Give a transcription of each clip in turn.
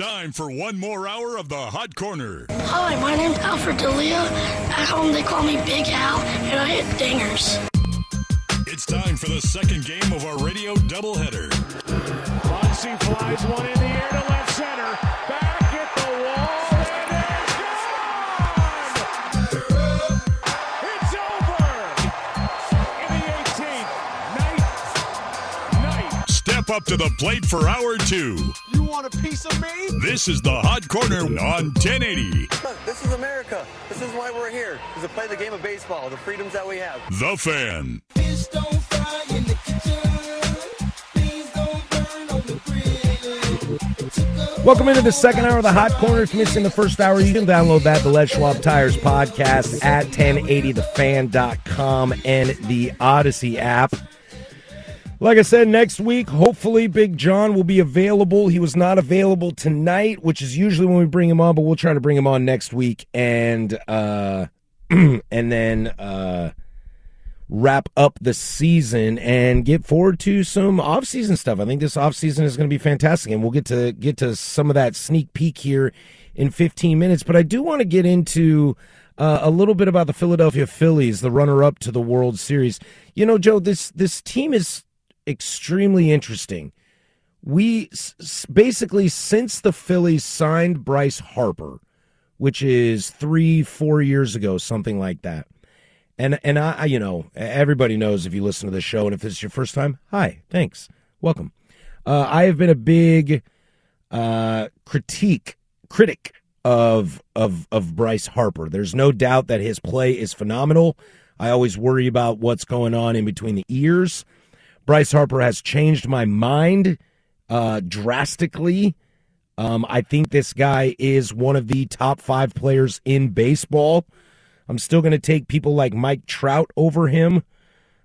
time for one more hour of the Hot Corner. Hi, my name's Alfred Delia. At home, they call me Big Al, and I hit dingers. It's time for the second game of our radio doubleheader. Muncy flies one in the air to left center. Back at the wall. And it's gone! It's over! In the 18th. Night. Night. Step up to the plate for hour two. You want a piece of me? This is the Hot Corner on 1080. Look, this is America. This is why we're here, is to play the game of baseball, the freedoms that we have. The Fan. Fish don't fry in the kitchen. Beans don't burn on the grill. Welcome into the second hour of the Hot Corner. If you missed in the first hour, you can download that, the Les Schwab Tires podcast at 1080thefan.com and the Odyssey app. Like I said, next week, hopefully Big John will be available. He was not available tonight, which is usually when we bring him on, but we'll try to bring him on next week and uh and then uh wrap up the season and get forward to some off-season stuff. I think this off-season is going to be fantastic, and we'll get to get to some of that sneak peek here in 15 minutes. But I do want to get into uh, a little bit about the Philadelphia Phillies, the runner-up to the World Series. You know, Joe, this this team is extremely interesting. We s- basically since the Phillies signed Bryce Harper, which is three, four years ago, something like that. And and I, I, you know, everybody knows if you listen to the show, and if this is your first time, hi, thanks, welcome. Uh, I have been a big uh, critique critic of of of Bryce Harper. There's no doubt that his play is phenomenal. I always worry about what's going on in between the ears. Bryce Harper has changed my mind uh, drastically. Um, I think this guy is one of the top five players in baseball. I'm still going to take people like Mike Trout over him,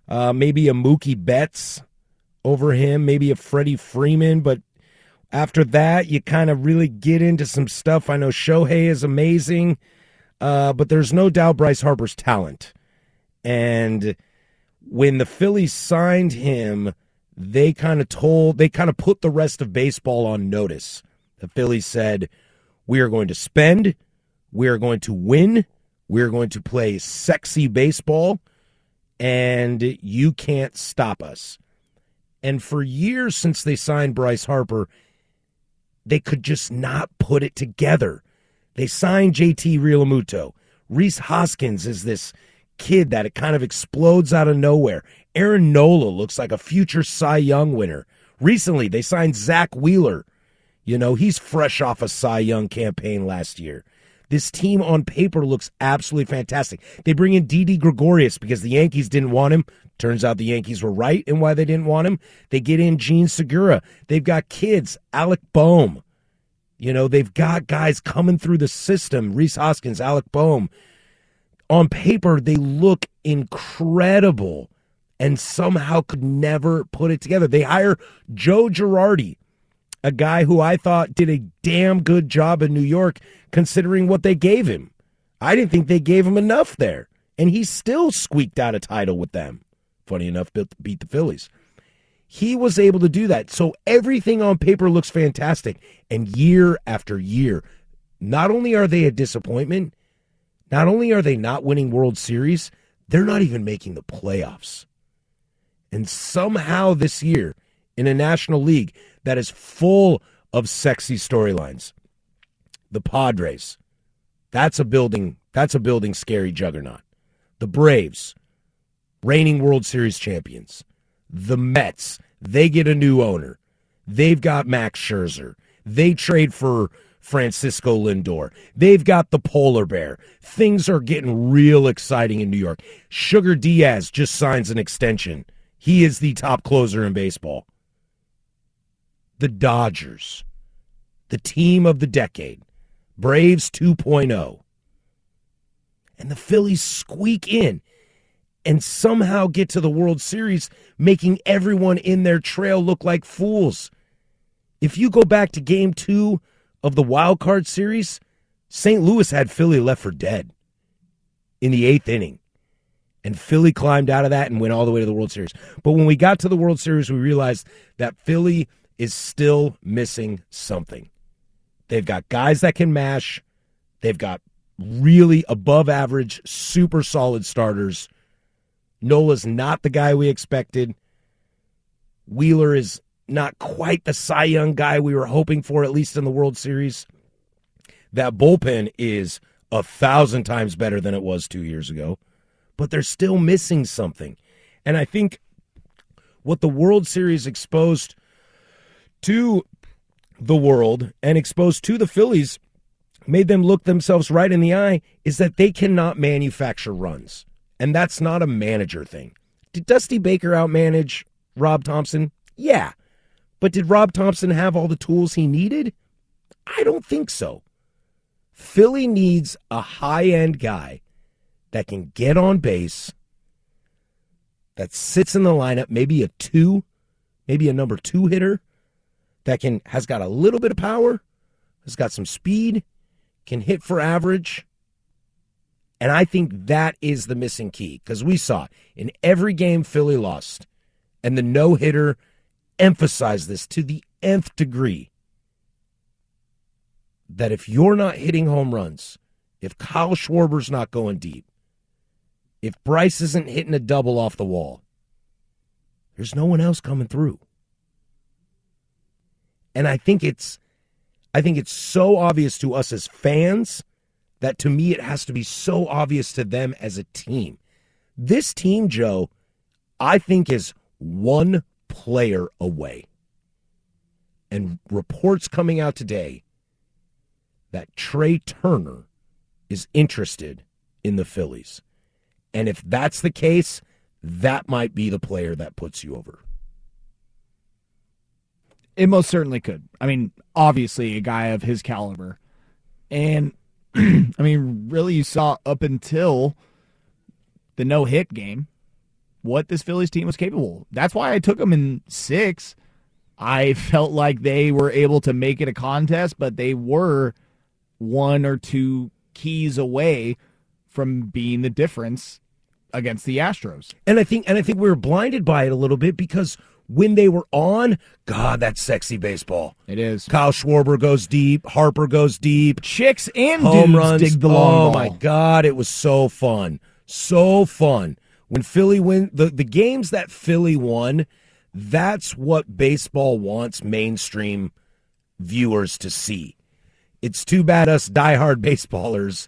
uh, maybe a Mookie Betts over him, maybe a Freddie Freeman. But after that, you kind of really get into some stuff. I know Shohei is amazing, uh, but there's no doubt Bryce Harper's talent. And when the Phillies signed him, they kind of told, they kind of put the rest of baseball on notice. The Phillies said, We are going to spend, we are going to win, we are going to play sexy baseball, and you can't stop us. And for years since they signed Bryce Harper, they could just not put it together. They signed JT Realmuto. Rhys Hoskins is this kid that it kind of explodes out of nowhere. Aaron Nola looks like a future Cy Young winner. Recently, they signed Zack Wheeler. You know, he's fresh off a Cy Young campaign last year. This team on paper looks absolutely fantastic. They bring in Didi Gregorius because the Yankees didn't want him. Turns out the Yankees were right in why they didn't want him. They get in Jean Segura. They've got kids, Alec Bohm. You know, they've got guys coming through the system. Rhys Hoskins, Alec Bohm. On paper, they look incredible and somehow could never put it together. They hire Joe Girardi, a guy who I thought did a damn good job in New York considering what they gave him. I didn't think they gave him enough there, and he still squeaked out a title with them. Funny enough, beat the Phillies. He was able to do that. So everything on paper looks fantastic. And year after year, not only are they a disappointment, not only are they not winning World Series, they're not even making the playoffs. And somehow this year, in a National League that is full of sexy storylines, the Padres, that's a building, that's a building scary juggernaut. The Braves, reigning World Series champions. The Mets, they get a new owner. They've got Max Scherzer. They trade for Francisco Lindor. They've got the polar bear. Things are getting real exciting in New York. Sugar Diaz just signs an extension. He is the top closer in baseball. The Dodgers, the team of the decade, Braves 2.0. And the Phillies squeak in and somehow get to the World Series, making everyone in their trail look like fools. If you go back to game two of the wild card series, St. Louis had Philly left for dead in the eighth inning. And Philly climbed out of that and went all the way to the World Series. But when we got to the World Series, we realized that Philly is still missing something. They've got guys that can mash. They've got really above average, super solid starters. Nola's not the guy we expected. Wheeler is not quite the Cy Young guy we were hoping for, at least in the World Series. That bullpen is a thousand times better than it was two years ago, but they're still missing something. And I think what the World Series exposed to the world and exposed to the Phillies made them look themselves right in the eye is that they cannot manufacture runs. And that's not a manager thing. Did Dusty Baker outmanage Rob Thomson? Yeah. But did Rob Thomson have all the tools he needed? I don't think so. Philly needs a high end guy that can get on base, that sits in the lineup, maybe a two, maybe a number two hitter that can has got a little bit of power, has got some speed, can hit for average. And I think that is the missing key because we saw in every game Philly lost, and the no hitter emphasized this to the nth degree that if you're not hitting home runs, if Kyle Schwarber's not going deep, if Bryce isn't hitting a double off the wall, there's no one else coming through. And I think it's I think it's so obvious to us as fans that to me it has to be so obvious to them as a team. This team, Joe, I think is one player away. And reports coming out today that Trey Turner is interested in the Phillies. And if that's the case, that might be the player that puts you over. It most certainly could. I mean, obviously, a guy of his caliber. And, I mean, really, you saw up until the no hit game what this Phillies team was capable. of. That's why I took them in six. I felt like they were able to make it a contest, but they were one or two keys away from being the difference against the Astros. And I think and I think we were blinded by it a little bit because when they were on, God, that's sexy baseball. It is. Kyle Schwarber goes deep, Harper goes deep, Chicks and home dudes runs. dig the long oh ball. my God, it was so fun, so fun. When Philly win the the games that Philly won, that's what baseball wants mainstream viewers to see. It's too bad us diehard baseballers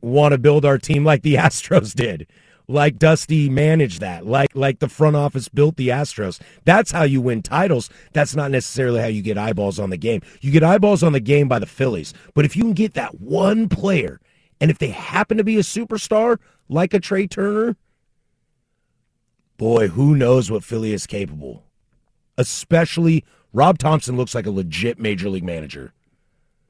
want to build our team like the Astros did. Like Dusty managed that, like like the front office built the Astros. That's how you win titles. That's not necessarily how you get eyeballs on the game. You get eyeballs on the game by the Phillies. But if you can get that one player, and if they happen to be a superstar like a Trey Turner, boy, who knows what Philly is capable. Especially Rob Thomson looks like a legit major league manager.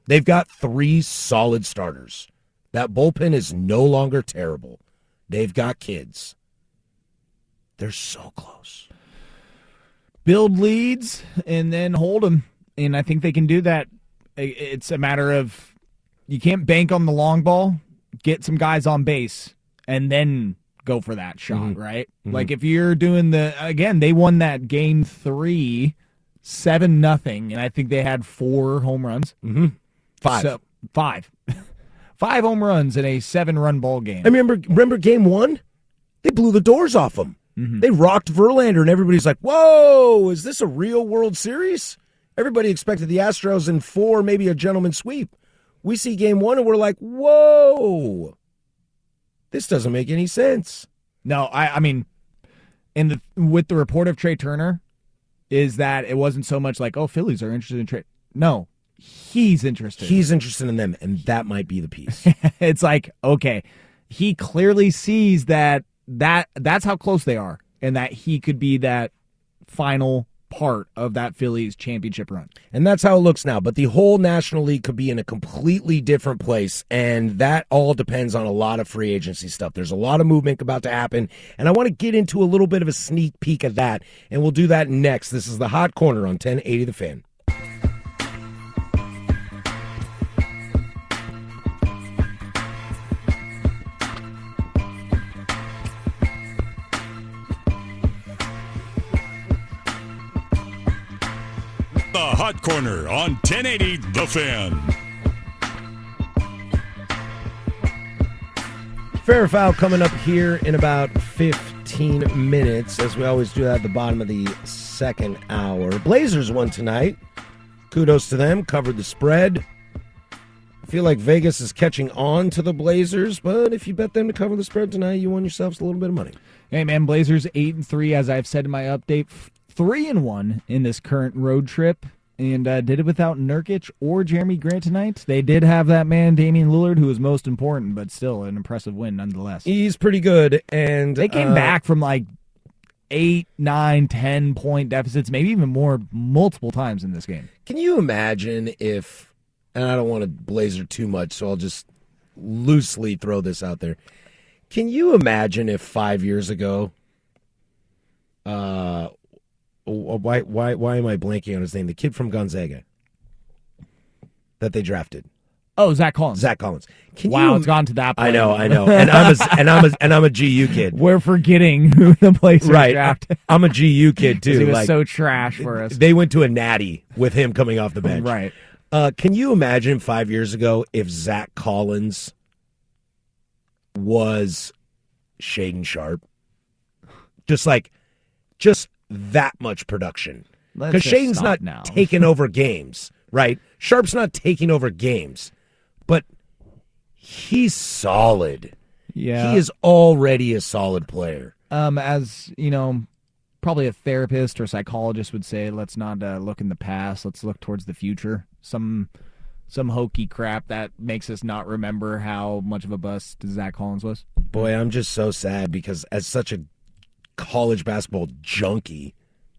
They've got three solid starters. That bullpen is no longer terrible. They've got kids. They're so close. build leads and then hold them. And I think they can do that. It's a matter of you can't bank on the long ball, get some guys on base, and then go for that shot, mm-hmm. right? Mm-hmm. Like if you're doing the again, they won that game three, seven nothing, and I think they had four home runs. Mm-hmm. Five. So, five. five home runs in a seven run ball game. I remember remember game one? They blew the doors off them. They rocked Verlander, and everybody's like, "Whoa, is this a real World Series?" Everybody expected the Astros in four, maybe a gentleman sweep. We see game one, and we're like, "Whoa, this doesn't make any sense." No, I, I mean, in the with the report of Trey Turner, is that it wasn't so much like, oh, Phillies are interested in Trey. No, he's interested. He's interested in them, and that might be the piece. it's like, okay, he clearly sees that that that's how close they are, and that he could be that final part of that Phillies championship run. And that's how it looks now. But the whole National League could be in a completely different place. And that all depends on a lot of free agency stuff. There's a lot of movement about to happen. And I want to get into a little bit of a sneak peek of that. And we'll do that next. This is the Hot Corner on 1080 The Fan. The Hot Corner on 1080 The Fan. Fair foul coming up here in about 15 minutes, as we always do at the bottom of the second hour. Blazers won tonight. Kudos to them. Covered the spread. I feel like Vegas is catching on to the Blazers, but if you bet them to cover the spread tonight, you won yourselves a little bit of money. Hey man, Blazers eight and three, as I've said in my update, f- three and one in this current road trip, and uh, did it without Nurkic or Jerami Grant tonight. They did have that man Damian Lillard, who was most important, but still an impressive win nonetheless. He's pretty good, and They came uh, back from like eight, nine, ten point deficits, maybe even more, multiple times in this game. Can you imagine if, and I don't want to blazer too much, so I'll just loosely throw this out there. Can you imagine if five years ago, uh, why why why am I blanking on his name? The kid from Gonzaga that they drafted, Oh, Zach Collins. Zach Collins. Can wow, you, it's gone to that. I know, I know, and I'm a and I'm a and I'm a GU kid, We're forgetting who the Blazers right? drafted. I'm a GU kid too. he was like so trash for us. they went to a natty with him coming off the bench, Right. Uh, can you imagine five years ago if Zach Collins was Shaedon Sharpe? Just like, just that much production. Because Shaedon's not now. taking over games, right? Sharpe's not taking over games, but he's solid. Yeah. He is already a solid player. um, as you know, probably a therapist or psychologist would say, let's not uh, look in the past. Let's look towards the future. Some some hokey crap that makes us not remember how much of a bust Zach Collins was. Boy, I'm just so sad because as such a college basketball junkie,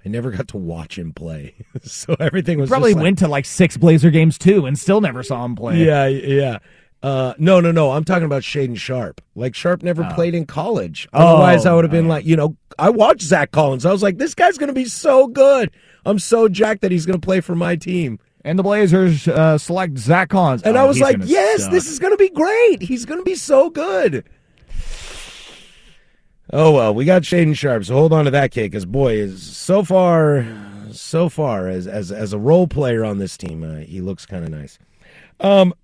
I never got to watch him play. so everything was Probably just like- went to like six Blazer games too, and still never saw him play. Yeah, yeah. Uh, no, no, no. I'm talking about Shaedon Sharpe. Like Sharpe never played in college. Otherwise, I would have been oh, like, you know, I watched Zach Collins. I was like, this guy's going to be so good. I'm so jacked that he's going to play for my team. And the Blazers uh, select Zach Collins, And Oh, I was like, yes, suck. this is going to be great. He's going to be so good. Oh well, we got Shaedon Sharpe, so hold on to that kid because boy, is so far, so far as as as a role player on this team, uh, he looks kind of nice. Um,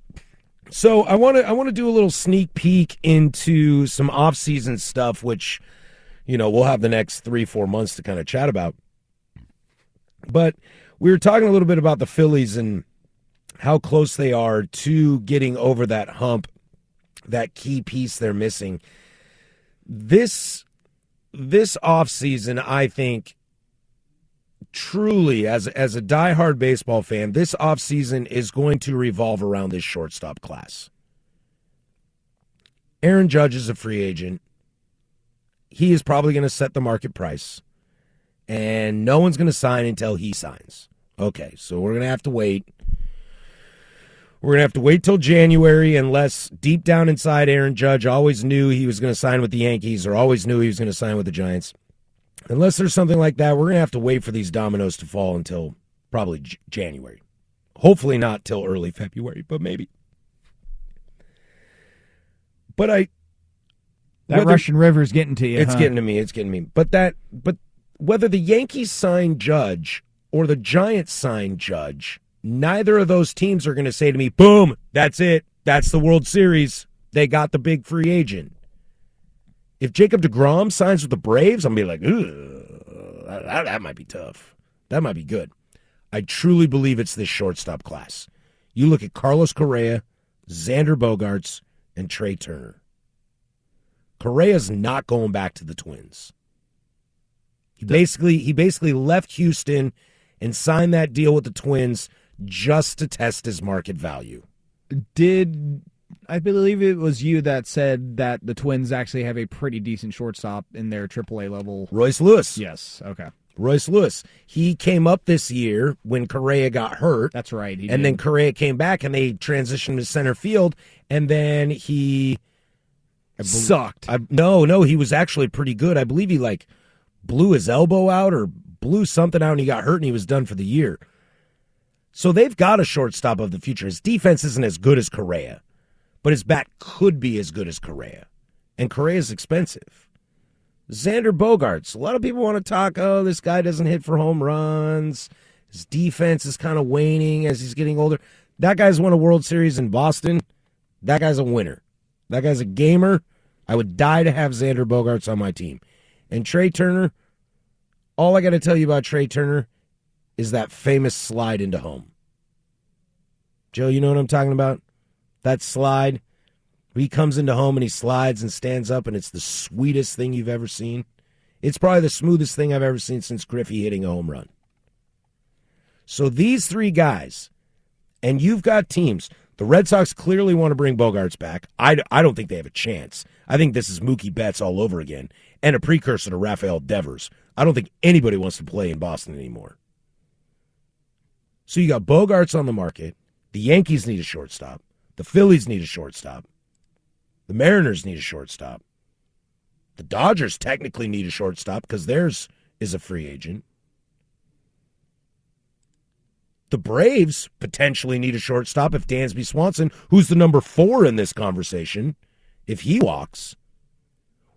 so I want to I want to do a little sneak peek into some off season stuff, which you know we'll have the next three four months to kind of chat about. But we were talking a little bit about the Phillies and how close they are to getting over that hump, that key piece they're missing. This this offseason, I think truly as as a diehard baseball fan, this offseason is going to revolve around this shortstop class. Aaron Judge is a free agent. He is probably going to set the market price. And no one's going to sign until he signs. Okay, so we're going to have to wait. We're going to have to wait till January unless deep down inside Aaron Judge always knew he was going to sign with the Yankees or always knew he was going to sign with the Giants. Unless there's something like that, we're going to have to wait for these dominoes to fall until probably J- January. Hopefully not till early February, but maybe. But I that whether- Russian River's getting to you. it's huh? getting to me. It's getting to me. But that, but whether the Yankees sign Judge or the Giants sign Judge, neither of those teams are going to say to me, "Boom, that's it. That's the World Series. They got the big free agent." If Jacob deGrom signs with the Braves, I'm gonna be like, "Ugh, that, that might be tough. That might be good." I truly believe it's this shortstop class. You look at Carlos Correa, Xander Bogaerts, and Trey Turner. Correa's not going back to the Twins. He basically he basically left Houston and signed that deal with the Twins just to test his market value. Did I believe it was you that said that the Twins actually have a pretty decent shortstop in their AAA level? Royce Lewis. Yes. Okay. Royce Lewis. He came up this year when Correa got hurt. That's right. And did. then Correa came back and they transitioned to center field and then he I bel- sucked. I, no, no, he was actually pretty good. I believe he like blew his elbow out or blew something out and he got hurt and he was done for the year. So they've got a shortstop of the future. His defense isn't as good as Correa, but his bat could be as good as Correa. And Correa's expensive. Xander Bogaerts. A lot of people want to talk, oh, this guy doesn't hit for home runs. His defense is kind of waning as he's getting older. That guy's won a World Series in Boston. That guy's a winner. That guy's a gamer. I would die to have Xander Bogaerts on my team. And Trey Turner, all I got to tell you about Trey Turner is that famous slide into home. Joe, you know what I'm talking about? That slide. He comes into home and he slides and stands up, and it's the sweetest thing you've ever seen. It's probably the smoothest thing I've ever seen since Griffey hitting a home run. So these three guys, and you've got teams. The Red Sox clearly want to bring Bogaerts back. I, I don't think they have a chance. I think this is Mookie Betts all over again and a precursor to Rafael Devers. I don't think anybody wants to play in Boston anymore. So you got Bogaerts on the market. The Yankees need a shortstop. The Phillies need a shortstop. The Mariners need a shortstop. The Dodgers technically need a shortstop because theirs is a free agent. The Braves potentially need a shortstop if Dansby Swanson, who's the number four in this conversation, if he walks.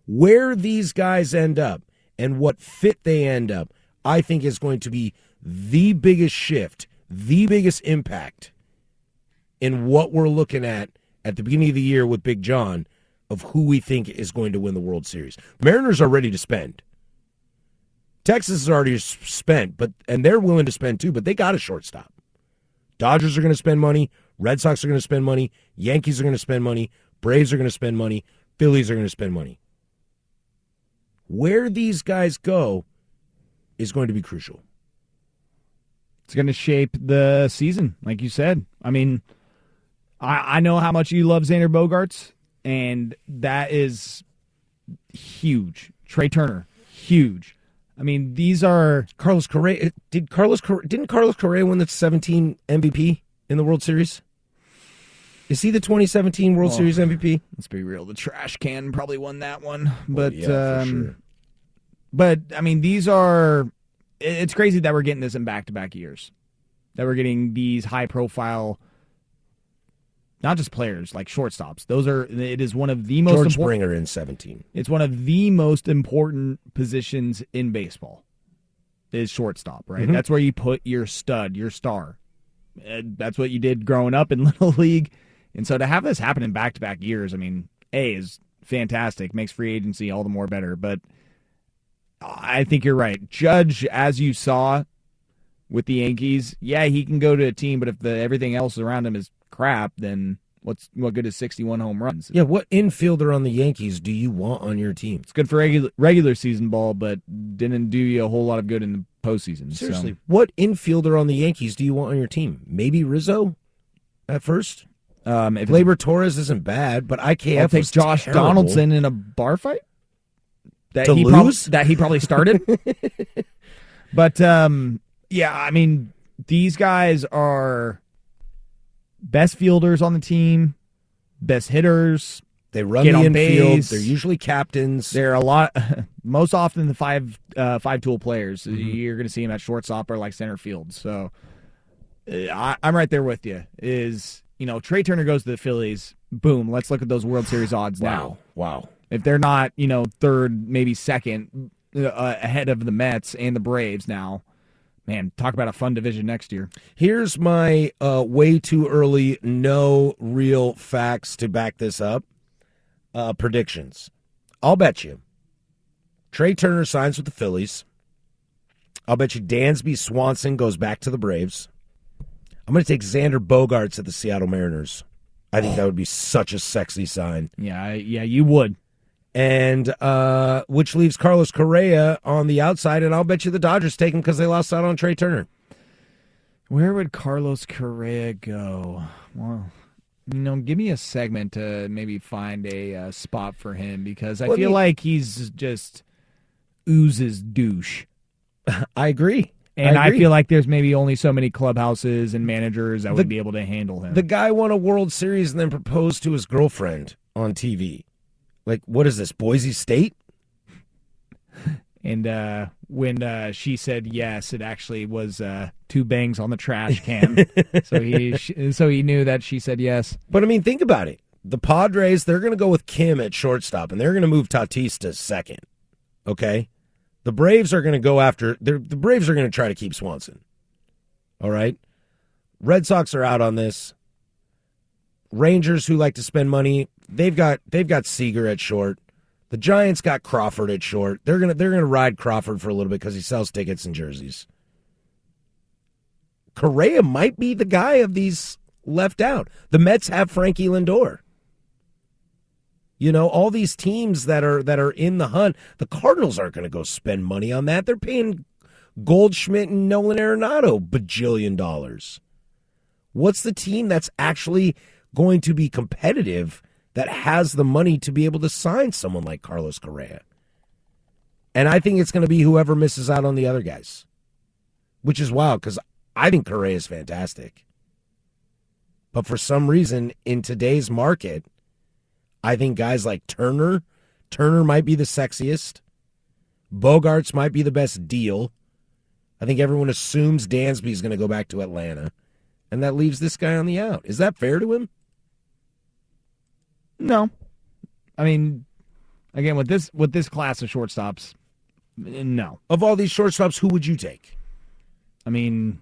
Where these guys end up and what fit they end up, I think is going to be the biggest shift, the biggest impact in what we're looking at at the beginning of the year with Big John of who we think is going to win the World Series. Mariners are ready to spend. Texas is already spent, but and they're willing to spend too, but they got a shortstop. Dodgers are going to spend money, Red Sox are going to spend money, Yankees are going to spend money, Braves are going to spend money, Phillies are going to spend money. Where these guys go is going to be crucial. It's going to shape the season, like you said. I mean, I, I know how much you love Xander Bogaerts, and that is huge. Trey Turner, huge. I mean, these are Carlos Correa did Carlos Correa, didn't Carlos Correa win the 17 MVP in the World Series? Is he the 2017 World Oh. Series MVP? let's be real. The trash can probably won that one, but yeah, for um, sure. but I mean, these are. It- It's crazy that we're getting this in back to back years. That we're getting these high profile, not just players like shortstops. Those are. It is one of the most George important. Springer in 17. It's one of the most important positions in baseball. Is shortstop, right? Mhm. That's where you put your stud, your star. That's what you did growing up in little league, and so to have this happen in back to back years, I mean, a is fantastic, makes free agency all the more better. But I think you're right. Judge, as you saw with the Yankees, yeah, he can go to a team, but if the everything else around him is crap, then what's what good is 61 home runs? Yeah, what infielder on the Yankees do you want on your team? It's good for regular regular season ball, but didn't do you a whole lot of good in the postseason. so- Seriously, what infielder on the Yankees do you want on your team? Maybe Rizzo at first? um, if Gleyber Torres isn't bad, but IKF I'll take Josh terrible. Donaldson in a bar fight that To he prob- that he probably started. but um, yeah, I mean these guys are best fielders on the team, best hitters. They run the infield. base. They're usually captains. They're a lot, most often the five uh, five tool players. Mm-hmm. You're going to see them at shortstop or like center field. So uh, I, I'm right there with you. Is you know Trey Turner goes to the Phillies. Boom. Let's look at those World Series odds now. wow, wow. If they're not, you know, third, maybe second, uh, ahead of the Mets and the Braves now, man, talk about a fun division next year. Here's my uh, way too early, no real facts to back this up. Uh, predictions. I'll bet you Trey Turner signs with the Phillies. I'll bet you Dansby Swanson goes back to the Braves. I'm going to take Xander Bogaerts at the Seattle Mariners. I think that would be such a sexy sign. Yeah, yeah, you would. And uh, which leaves Carlos Correa on the outside, and I'll bet you the Dodgers take him because they lost out on Trey Turner. Where would Carlos Correa go? Well, you know, give me a segment to maybe find a uh, spot for him because I Let feel like he's just oozes douche. I agree. And I, agree. feel like there's maybe only so many clubhouses and managers that The- would be able to handle him. The guy won a World Series and then proposed to his girlfriend on TV. Like, what is this, Boise State? and uh, when uh, she said yes, it actually was uh, two bangs on the trash can. so he sh- so he knew that she said yes. But I mean, think about it. The Padres, they're going to go with Kim at shortstop, and they're going to move Tatis to second. Okay? The Braves are going to go after. The Braves are going to try to keep Swanson. All right. Red Sox are out on this. Rangers who like to spend money, they've got they've got Seager at short. The Giants got Crawford at short. They're gonna they're gonna ride Crawford for a little bit because he sells tickets and jerseys. Correa might be the guy of these left out. The Mets have Frankie Lindor. You know, all these teams that are that are in the hunt, the Cardinals aren't going to go spend money on that. They're paying Goldschmidt and Nolan Arenado bajillion dollars. What's the team that's actually going to be competitive that has the money to be able to sign someone like Carlos Correa? And I think it's going to be whoever misses out on the other guys, which is wild because I think Correa is fantastic. But for some reason, in today's market, I think guys like Turner, Turner might be the sexiest. Bogaerts might be the best deal. I think everyone assumes Dansby is going to go back to Atlanta, and that leaves this guy on the out. Is that fair to him? No, I mean, again with this with this class of shortstops, no. Of all these shortstops, who would you take? I mean,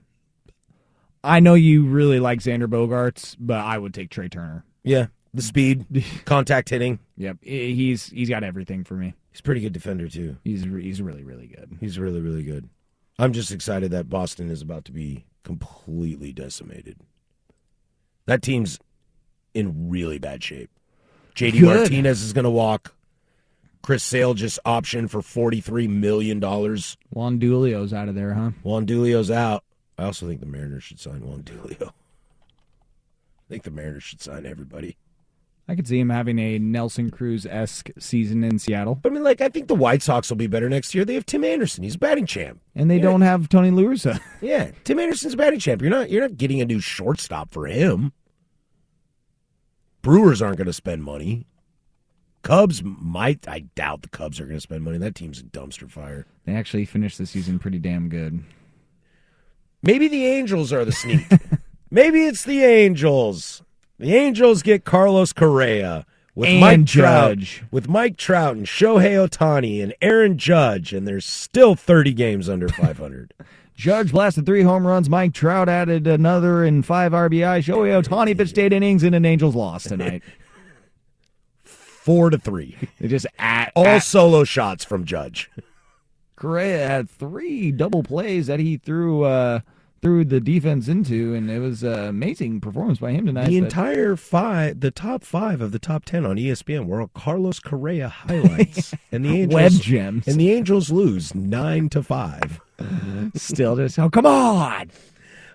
I know you really like Xander Bogaerts, but I would take Trey Turner. Yeah, the speed, contact hitting. Yep, he's he's got everything for me. He's a pretty good defender too. He's he's really really good. He's really, really good. I'm just excited that Boston is about to be completely decimated. That team's in really bad shape. JD Good. Martinez is going to walk. Chris Sale just optioned for $43 million. Juan Dulio's out of there, huh? Juan Dulio's out. I also think the Mariners should sign Juan Dulio. I think the Mariners should sign everybody. I could see him having a Nelson Cruz esque season in Seattle, But I mean, like, I think the White Sox will be better next year. They have Tim Anderson. He's a batting champ. and they Yeah. don't have Tony La Russa. Yeah, Tim Anderson's a batting champ. You're not you're not getting a new shortstop for him. Brewers aren't going to spend money. Cubs might. I doubt the Cubs are going to spend money. That team's a dumpster fire. They actually finished the season pretty damn good. Maybe the Angels are the sneak. Maybe it's the Angels. The Angels get Carlos Correa with And Mike Trout, Judge. with Mike Trout and Shohei Ohtani and Aaron Judge, and there's still 30 games under 500. Judge blasted three home runs. Mike Trout added another and five RBI. Shohei Ohtani pitched eight innings in an Angels loss tonight. Four to three. They just at All at- solo shots from Judge. Correa had three double plays that he threw uh, threw the defense into, and it was an amazing performance by him tonight. The but- entire five, the top five of the top ten on ESPN were all Carlos Correa highlights, and the Angels Web gems. and the Angels lose nine to five. Still just oh come on.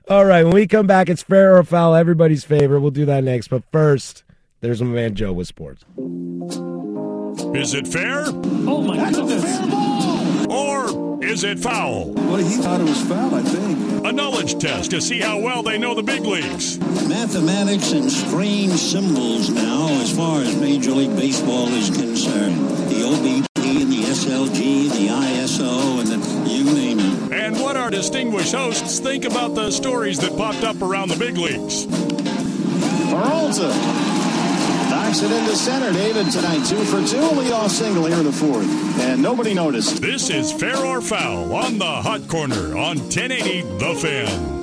All right, when we come back, it's fair or foul, everybody's favorite. We'll do that next, but first, there's my man Joe with sports. Is it fair Oh my goodness. or is it foul? Well, he thought it was foul, I think. A knowledge test to see how well they know the big leagues. Mathematics and strange symbols now, as far as Major League Baseball is concerned. The OBP and the SLG, the ISO, our distinguished hosts think about the stories that popped up around the big leagues. Peralta knocks it into center. David tonight, two for two, lead off single here in the fourth, and nobody noticed. This is Fair or Foul on the Hot Corner on 1080 The Fan.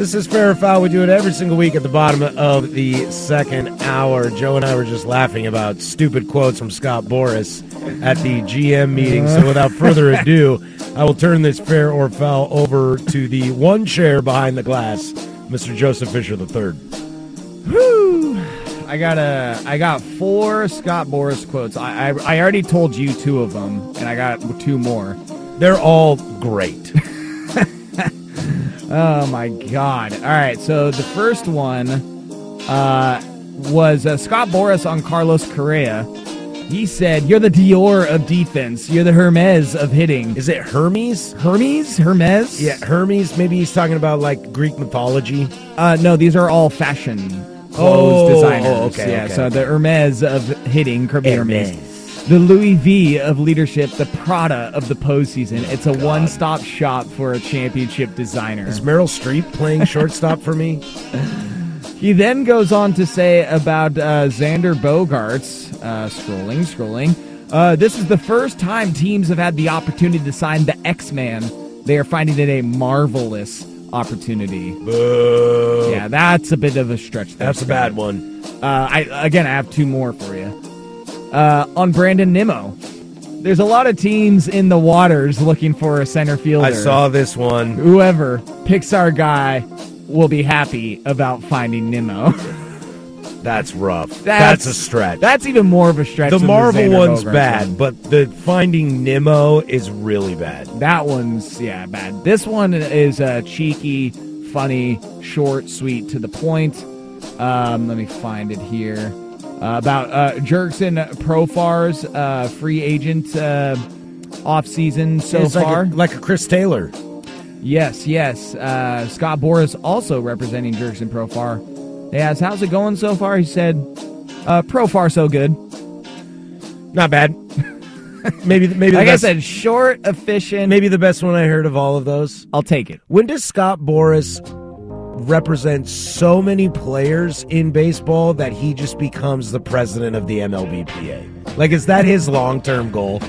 This is fair or foul. We do it every single week at the bottom of the second hour. Joe and I were just laughing about stupid quotes from Scott Boras at the GM meeting. So without further ado, I will turn this fair or foul over to the one chair behind the glass, Mr. Joseph Fisher III. Whew. I got a I got four Scott Boras quotes. I, I I already told you two of them, and I got two more. They're all great. Oh my god! All right, so the first one uh, was uh, Scott Boras on Carlos Correa. He said, "You're the Dior of defense. You're the Hermes of hitting." Is it Hermes? Hermes? Hermes? Yeah, Hermes. Maybe he's talking about like Greek mythology. Uh, no, these are all fashion clothes Oh, designers. oh, okay, yeah. okay, so the Hermes of hitting, Kirby Hermes. Hermes. The Louis V of leadership, the Prada of the postseason. It's a one-stop shop for a championship designer. Is Meryl Streep playing shortstop for me? He then goes on to say about uh, Xander Bogaerts, uh, scrolling, scrolling. Uh, this is the first time teams have had the opportunity to sign the X Man They are finding it a marvelous opportunity. Boo. Yeah, that's a bit of a stretch. There, That's a bad one. Uh, I again, I have two more for you. Uh, on Brandon Nimmo, there's a lot of teams in the waters looking for a center fielder. I saw this one. Whoever picks our guy will be happy about finding Nimmo. That's rough. That's, a stretch. That's even more of a stretch. the Marvel Xander one's bad, one. but the Finding Nemo is really bad. That one's yeah bad. This one is uh, cheeky, funny, short, sweet, to the point. Um, let me find it here. Uh, about uh, Jurickson Profar's uh, free agent uh, off season so It's like a- far. like a Chris Taylor. Yes, yes. Uh, Scott Boras also representing Jerkson Profar. They asked, "How's it going so far?" He said, uh, "Profar so good." Not bad. maybe maybe the Like I said, short, efficient. maybe the best one I heard of all of those. I'll take it. When does Scott Boras represent so many players in baseball that he just becomes the president of the MLBPA? Like, is that his long term goal?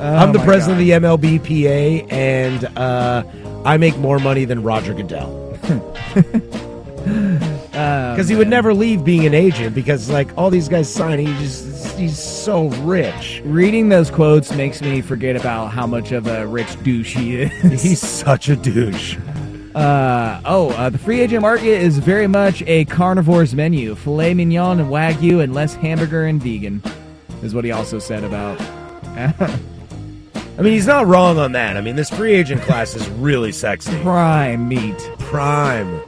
I'm the Oh president of the MLBPA, and uh, I make more money than Roger Goodell. Because he would never leave being an agent because, like, all these guys sign, he just, he's so rich. Reading those quotes makes me forget about how much of a rich douche he is. He's such a douche. Uh, oh, uh, the free agent market is very much a carnivore's menu: filet mignon and wagyu, and less hamburger and vegan. Is what he also said about. I mean, he's not wrong on that. I mean, this free agent class is really sexy. Prime meat, Prime.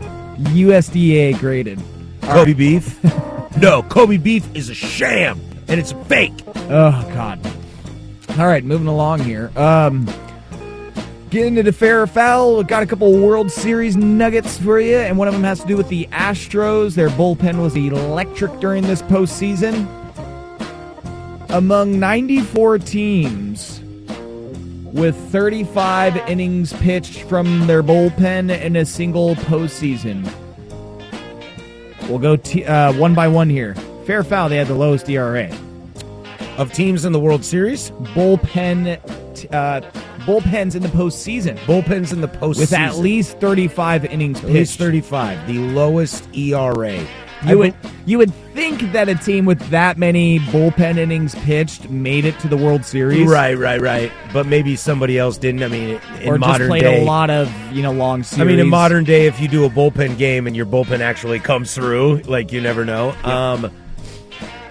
USDA graded. Kobe beef? no, Kobe beef is a sham and it's fake. Oh God. All right, moving along here. Um, getting into the fair or foul. Got a couple World Series nuggets for you, and one of them has to do with the Astros. Their bullpen was electric during this postseason. Among 94 teams with 35 innings pitched from their bullpen in a single postseason. We'll go t- uh, one by one here. Fair foul, they had the lowest ERA. Of teams in the World Series, bullpen uh, bullpens in the postseason bullpens in the postseason. with at least 35 innings At least pitched. 35, the lowest ERA. You would you would think that a team with that many bullpen innings pitched made it to the World Series, Right, right, right. But maybe somebody else didn't. I mean, in Or just modern played day, a lot of you know long series. I mean, in modern day, if you do a bullpen game and your bullpen actually comes through, like you never know. Um,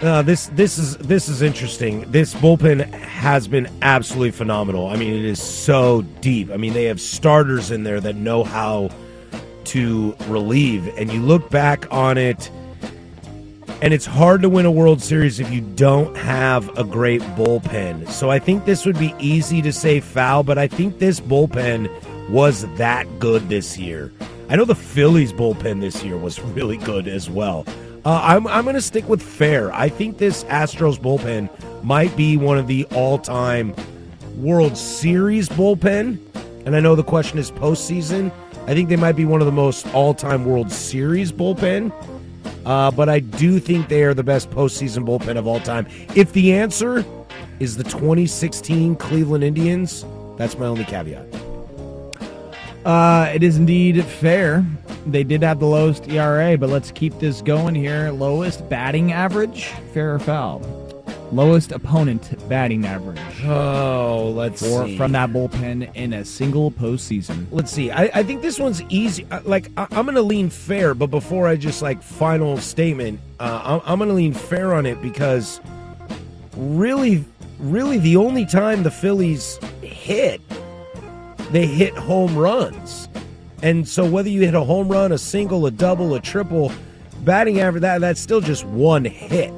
uh, this this is this is interesting. This bullpen has been absolutely phenomenal. I mean, it is so deep. I mean, they have starters in there that know how to relieve, and you look back on it, and it's hard to win a World Series if you don't have a great bullpen. So I think this would be easy to say foul, but I think this bullpen was that good this year. I know the Phillies bullpen this year was really good as well. Uh, I'm, I'm going to stick with fair. I think this Astros bullpen might be one of the all time World Series bullpen. And I know the question is postseason. I think they might be one of the most all time World Series bullpen. Uh, but I do think they are the best postseason bullpen of all time. If the answer is the 2016 Cleveland Indians, that's my only caveat. Uh, it is indeed fair. They did have the lowest ERA, but let's keep this going here. Lowest batting average, fair or foul? Lowest opponent batting average Oh, let's for, see. from that bullpen in a single postseason. Let's see. I, I think this one's easy. uh, Like I, I'm going to lean fair, but before I just like final statement, uh, I'm, I'm going to lean fair on it because really, really, the only time the Phillies hit, they hit home runs, and so whether you hit a home run, a single, a double, a triple, batting average that that's still just one hit.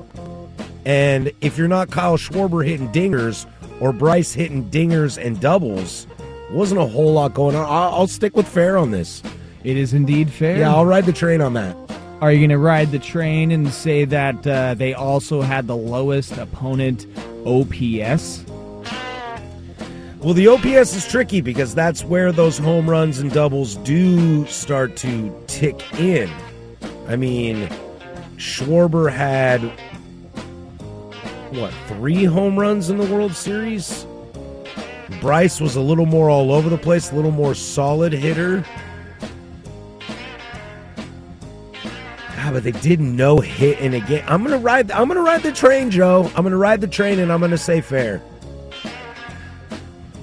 And if you're not Kyle Schwarber hitting dingers or Bryce hitting dingers and doubles, wasn't a whole lot going on. I'll, I'll stick with fair on this. It is indeed fair. Yeah, I'll ride the train on that. Are you going to ride the train and say that uh, they also had the lowest opponent OPS? Well, the OPS is tricky because that's where those home runs and doubles do start to tick in. I mean, Schwarber had what three home runs in the World Series? Bryce was a little more all over the place, a little more solid hitter. Ah, but they didn't no hit in a game. I'm gonna ride. I'm gonna ride the train, Joe. I'm gonna ride the train, and I'm gonna say fair.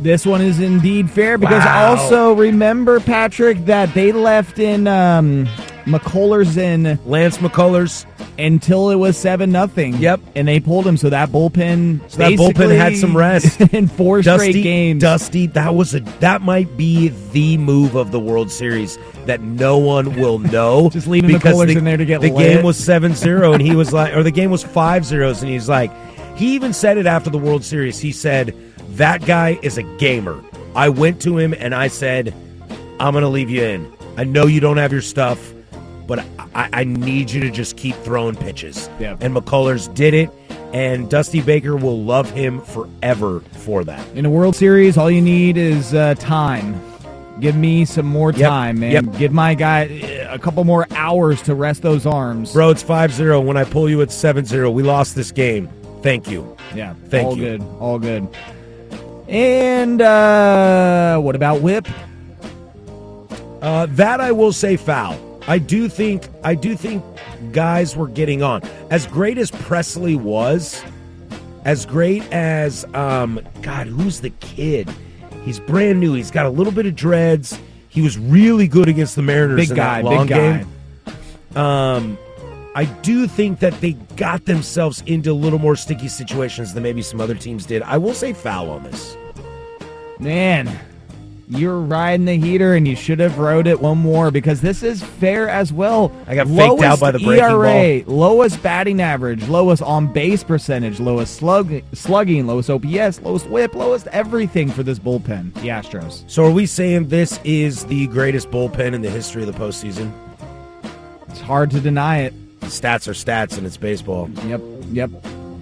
This one is indeed fair because Wow. also remember, Patrick, that they left in um, McCullers in Lance McCullers until it was seven nothing. Yep. and they pulled him, so that bullpen So that bullpen had some rest. in four Dusty, straight games. Dusty, that was a that might be the move of the World Series that no one will know. Just leaving because McCullers the, in there to get the lit. game was 7-0 and he was like or the game was 5 zeros and he's like he even said it after the World Series. He said, That guy is a gamer. I went to him and I said, I'm gonna leave you in. I know you don't have your stuff, but I, I need you to just keep throwing pitches. Yeah. And McCullers did it, and Dusty Baker will love him forever for that. In a World Series, all you need is uh, time. Give me some more Yep, time, man. yep. Give my guy uh, a couple more hours to rest those arms. Bro, it's 5 0. When I pull you, it's 7 0. We lost this game. Thank you. Yeah, Thank all you. All good, all good. And uh, what about Whip? Uh, that I will say foul. I do think I do think guys were getting on. As great as Pressly was, as great as um God, who's the kid? He's brand new. He's got a little bit of dreads. He was really good against the Mariners Big in guy, big guy. game. Um I do think that they got themselves into a little more sticky situations than maybe some other teams did. I will say foul on this. Man, you're riding the heater, and you should have rode it one more because this is fair as well. I got faked out by the breaking ERA, lowest batting average, lowest on base percentage, lowest slug, slugging, lowest OPS, lowest WHIP, lowest everything for this bullpen. The Astros. So are we saying this is the greatest bullpen in the history of the postseason? It's hard to deny it. Stats are stats, and it's baseball. Yep, yep.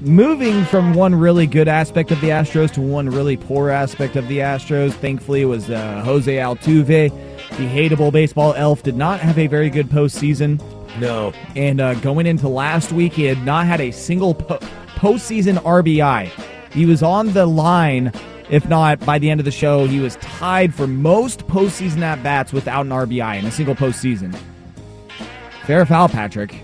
Moving from one really good aspect of the Astros to one really poor aspect of the Astros, thankfully, it was uh, Jose Altuve. The hateable baseball elf did not have a very good postseason. No. And uh, going into last week, he had not had a single po- postseason RBI. He was on the line. If not, by the end of the show, he was tied for most postseason at bats without an RBI in a single postseason. Fair foul, Patrick.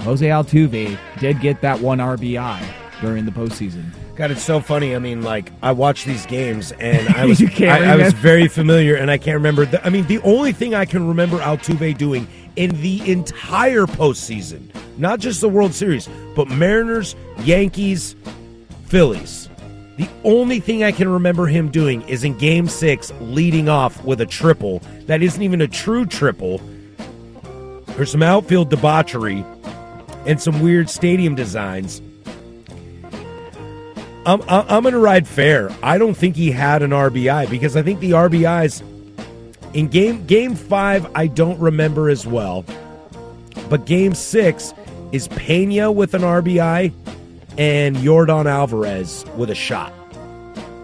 Jose Altuve did get that one RBI during the postseason. God, it's so funny. I mean, like I watch these games, and I was I, I was very familiar, and I can't remember. The, I mean, the only thing I can remember Altuve doing in the entire postseason, not just the World Series, but Mariners, Yankees, Phillies. The only thing I can remember him doing is in Game Six, leading off with a triple that isn't even a true triple. There's some outfield debauchery and some weird stadium designs. I'm, I'm going to ride fair. I don't think he had an RBI because I think the RBIs in game game five I don't remember as well, but game six is Pena with an RBI and Yordan Alvarez with a shot,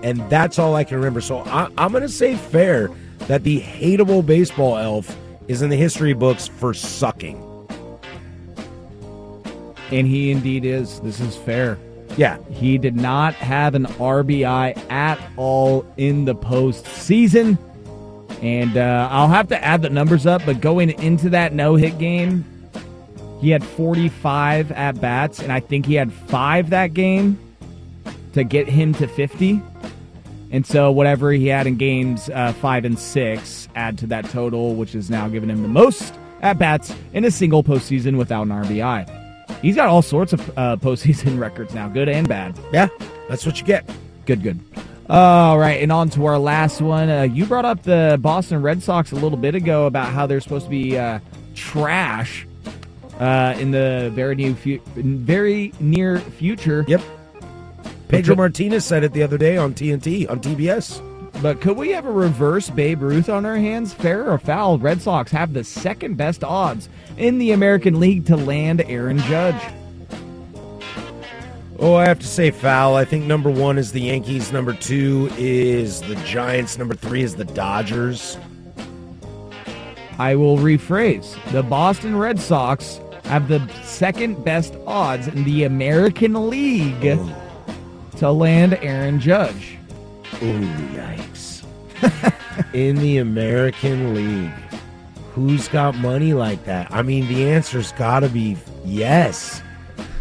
and that's all I can remember. So I, I'm going to say fair that the hateable baseball elf is in the history books for sucking. And he indeed is. This is fair. Yeah, He did not have an RBI at all in the postseason. And uh, I'll have to add the numbers up, but going into that no hit game, he had 45 at bats, and I think he had five that game to get him to 50. And so whatever he had in games uh, five and six add to that total, which is now giving him the most at bats in a single postseason without an RBI. He's got all sorts of uh, postseason records now, good and bad. yeah, that's what you get. Good, good. All right, and on to our last one. Uh, you brought up the Boston Red Sox a little bit ago about how they're supposed to be uh, trash uh, in the very new, fu- very near future. Yep. Pedro Martinez said it the other day on TNT on TBS. But could we have a reverse Babe Ruth on our hands? Fair or foul? Red Sox have the second best odds in the American League to land Aaron Judge. Oh, I have to say foul. I think number one is the Yankees. Number two is the Giants. Number three is the Dodgers. I will rephrase. The Boston Red Sox have the second best odds in the American League oh. to land Aaron Judge. Ooh, yikes. In the American League, who's got money like that? I mean, the answer's got to be yes,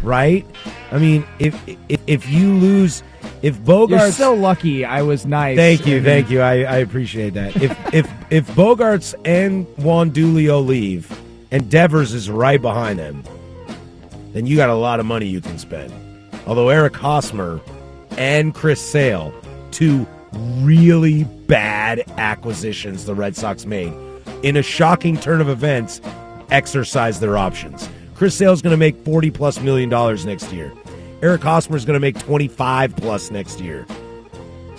right? I mean, if if, if you lose, if You're Bogaerts, so lucky. I was nice. thank you, thank you, I, I appreciate that. If if if Bogaerts and Juan Dulio leave, and Devers is right behind them, then you got a lot of money you can spend. Although Eric Hosmer and Chris Sale, two really bad acquisitions the Red Sox made, in a shocking turn of events, exercise their options. Chris Sale's going to make 40 plus million dollars next year. Eric Hosmer's going to make 25 plus next year.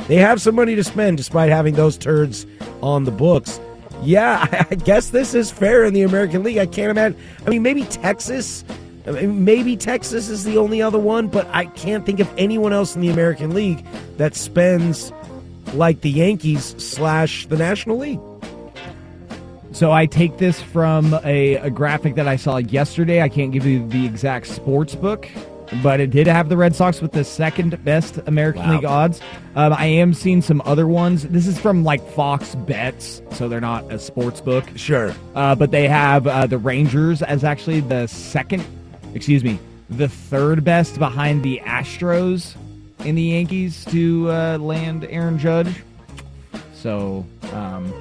They have some money to spend despite having those turds on the books. Yeah, I guess this is fair in the American League. I can't imagine. I mean, maybe Texas. I mean, maybe Texas is the only other one, but I can't think of anyone else in the American League that spends like the Yankees slash the National League. So I take this from a, a graphic that I saw yesterday. I can't give you the exact sports book, but it did have the Red Sox with the second best American Wow. League odds. Um, I am seeing some other ones. This is from like Fox Bets, so they're not a sports book. Sure. Uh, but they have uh, the Rangers as actually the second, excuse me, the third best behind the Astros in the Yankees to uh, land Aaron Judge. So, um,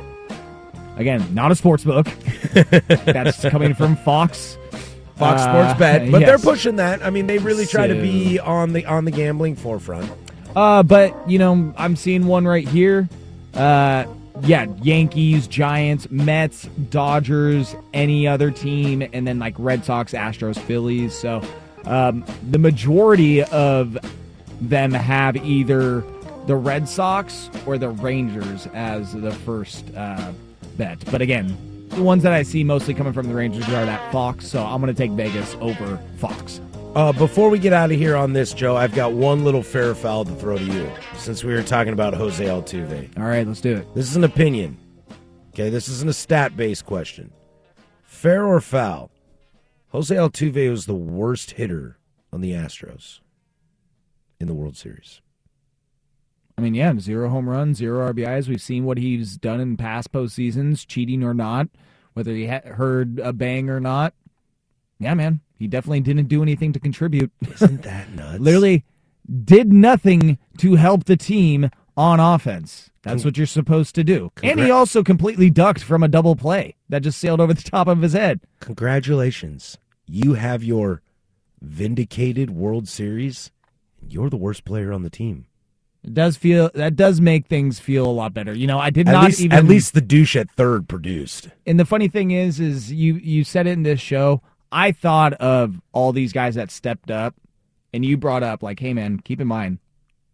again, not a sports book. That's coming from Fox. Fox Uh, Sports Bet, but they're pushing that. I mean, they really try to be on the on the gambling forefront. Uh, but you know, I'm seeing one right here. Uh, yeah, Yankees, Giants, Mets, Dodgers, any other team, and then like Red Sox, Astros, Phillies. So, um, the majority of them have either the Red Sox or the Rangers as the first uh, bet. But again, the ones that I see mostly coming from the Rangers are that Fox. So I'm going to take Vegas over Fox. Uh, before we get out of here on this, Joe, I've got one little fair foul to throw to you. Since we were talking about Jose Altuve, All right, let's do it. this is an opinion. Okay, this isn't a stat-based question. Fair or foul? Jose Altuve was the worst hitter on the Astros in the World Series. I mean, yeah, zero home runs, zero RBIs. We've seen what he's done in past postseasons, cheating or not, whether he ha- heard a bang or not. Yeah, man, he definitely didn't do anything to contribute. Isn't that nuts? Literally did nothing to help the team on offense. That's what you're supposed to do. And he also completely ducked from a double play that just sailed over the top of his head. Congratulations. You have your vindicated World Series. You're the worst player on the team. It does feel that does make things feel a lot better. You know, I did At not least, even at least the douche at third produced. and the funny thing is is you you said it in this show i thought of all these guys that stepped up and you brought up like hey man keep in mind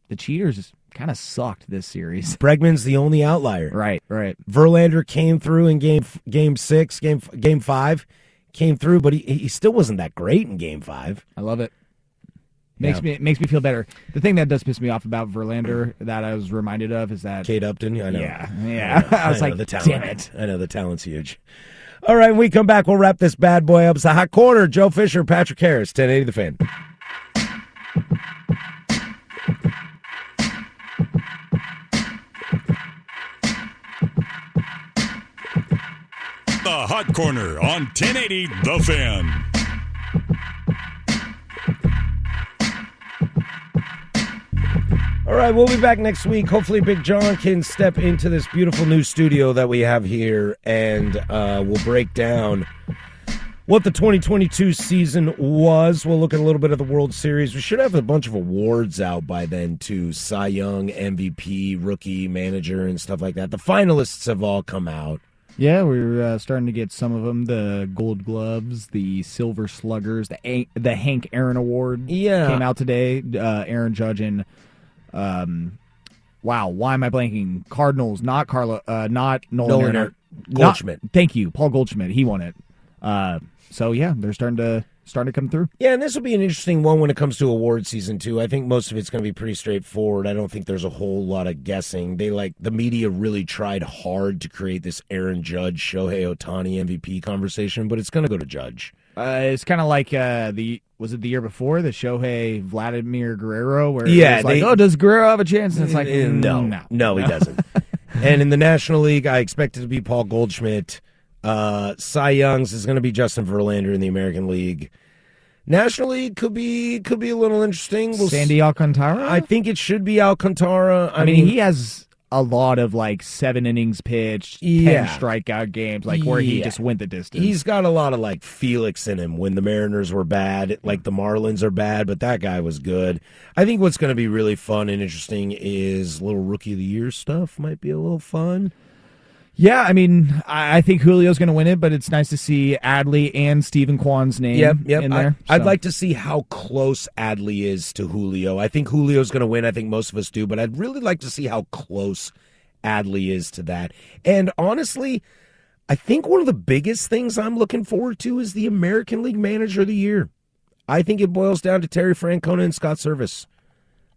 the cheaters kind of sucked this series Bregman's the only outlier. right right Verlander came through in game game six, game game five, came through, but he he still wasn't that great in game five. i love it makes Yeah. me it makes me feel better the thing that does piss me off about verlander that i was reminded of is that Kate Upton, I know. yeah yeah i, was know, like the talent. damn it I know the talent's huge. All right, when we come back, we'll wrap this bad boy up. It's the hot corner. Joe Fisher, Patrick Harris, 1080 the fan. The Hot Corner on 1080 The Fan. All right, we'll be back next week. Hopefully, Big John can step into this beautiful new studio that we have here, and uh, we'll break down what the 2022 season was. We'll look at a little bit of the World Series. We should have a bunch of awards out by then, too Cy Young, MVP, rookie, manager, and stuff like that. The finalists have all come out. Yeah, we're uh, starting to get some of them. The Gold Gloves, the Silver Sluggers, the A- the Hank Aaron Award. Yeah. came out today. Uh, Aaron Judge and um, wow, why am I blanking? Cardinals, not Carlo, uh, not Nolan, Nolan Arenado. Goldschmidt. Not- thank you, Paul Goldschmidt. He won it. Uh, so yeah, they're starting to starting to come through. Yeah, and this will be an interesting one when it comes to award season too. I think most of it's going to be pretty straightforward. I don't think there's a whole lot of guessing. They like the media really tried hard to create this Aaron Judge, Shohei Ohtani MVP conversation, but it's going to go to Judge. Uh, it's kind of like uh, the was it the year before the Shohei Vladimir Guerrero where Yeah, was like, oh does Guerrero have a chance and it's like Eh, no, mm, no no, he doesn't. and in the National League, I expect it to be Paul Goldschmidt. Uh, Cy Young's is going to be Justin Verlander in the American League. National League could be could be a little interesting. We'll Sandy Alcantara I think it should be Alcantara. I, I mean, he has a lot of like seven innings pitched, Yeah. ten strikeout games, like where he just went the distance. He's got a lot of like Felix in him when the Mariners were bad, like the Marlins are bad, but that guy was good. I think what's going to be really fun and interesting is little rookie of the year stuff. Might be a little fun. Yeah, I mean, I, I think Julio's going to win it, but it's nice to see Adley and Steven Kwan's name Yep, yep. in there. I, would so. like to see how close Adley is to Julio. I think Julio's going to win. I think most of us do, but I'd really like to see how close Adley is to that. And honestly, I think one of the biggest things I'm looking forward to is the American League Manager of the Year. I think it boils down to Terry Francona and Scott Servais.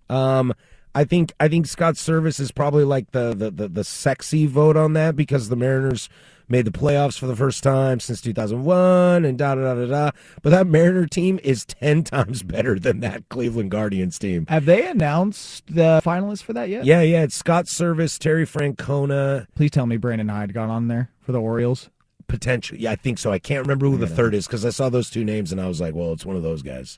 Um, I think I think Scott Servais is probably like the, the the the sexy vote on that because the Mariners made the playoffs for the first time since 2001 and da da da da da. But that Mariner team is ten times better than that Cleveland Guardians team. Have they announced the finalists for that yet? Yeah, yeah. It's Scott Servais, Terry Francona, Please tell me Brandon Hyde got on there for the Orioles. potential. Yeah, I think so. I can't remember who the third is because I saw those two names and I was like, well, it's one of those guys.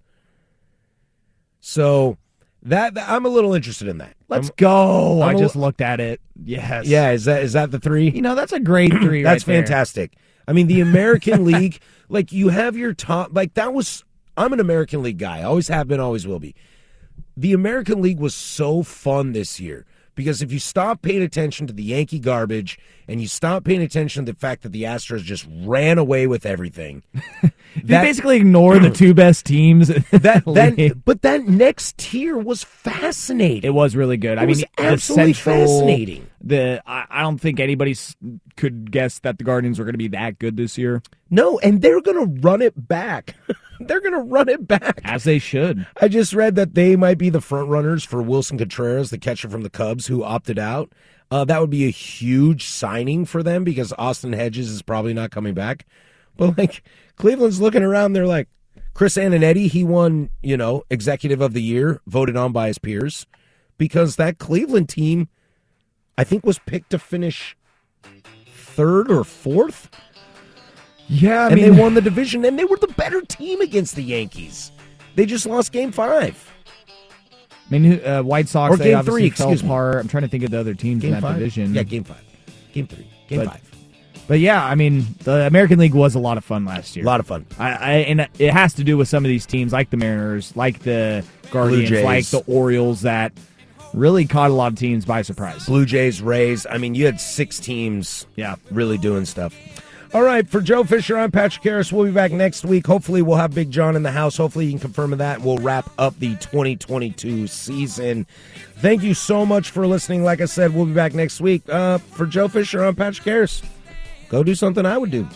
So that, that- I'm a little interested in that. Let's I'm- go. I'm I just looked at it. Yes. Yeah, is that is that the three? You know, that's a great three. That's right there. fantastic. I mean, the American League, like you have your top, like that was. I'm an American League guy. Always have been, always will be. The American League was so fun this year because if you stop paying attention to the Yankee garbage and you stop paying attention to the fact that the Astros just ran away with everything, They basically ignore the two best teams. that then, but that next tier was fascinating. It was really good. I mean, absolutely central- fascinating. The I, I don't think anybody could guess that the Guardians were going to be that good this year, No, and they're going to run it back. they're going to run it back. as they should. I just read that they might be the front runners for Willson Contreras, the catcher from the Cubs, who opted out. Uh, that would be a huge signing for them because Austin Hedges is probably not coming back. But like Cleveland's looking around, they're like Chris Antonetti. He won, you know, Executive of the Year, voted on by his peers, because that Cleveland team, I think, was picked to finish third or fourth, Yeah, I and mean, they won the division, and they were the better team against the Yankees. They just lost Game Five. I mean, uh, White Sox. Or they game obviously three, fell excuse me. apart. I'm trying to think of the other teams in that five? division. Yeah, game five. Game three. Game But- five. But yeah, I mean, the American League was a lot of fun last year. A lot of fun. I, I and it has to do with some of these teams, like the Mariners, like the Guardians, like the Orioles, that really caught a lot of teams by surprise. Blue Jays, Rays. I mean, you had six teams Yeah. really doing stuff. All right, for Joe Fisher, I'm Patrick Harris. We'll be back next week. Hopefully, we'll have Big John in the house. Hopefully, you can confirm that. We'll wrap up the 2022 season. Thank you so much for listening. Like I said, we'll be back next week. Uh, for Joe Fisher, I'm Patrick Harris. Go do something I would do.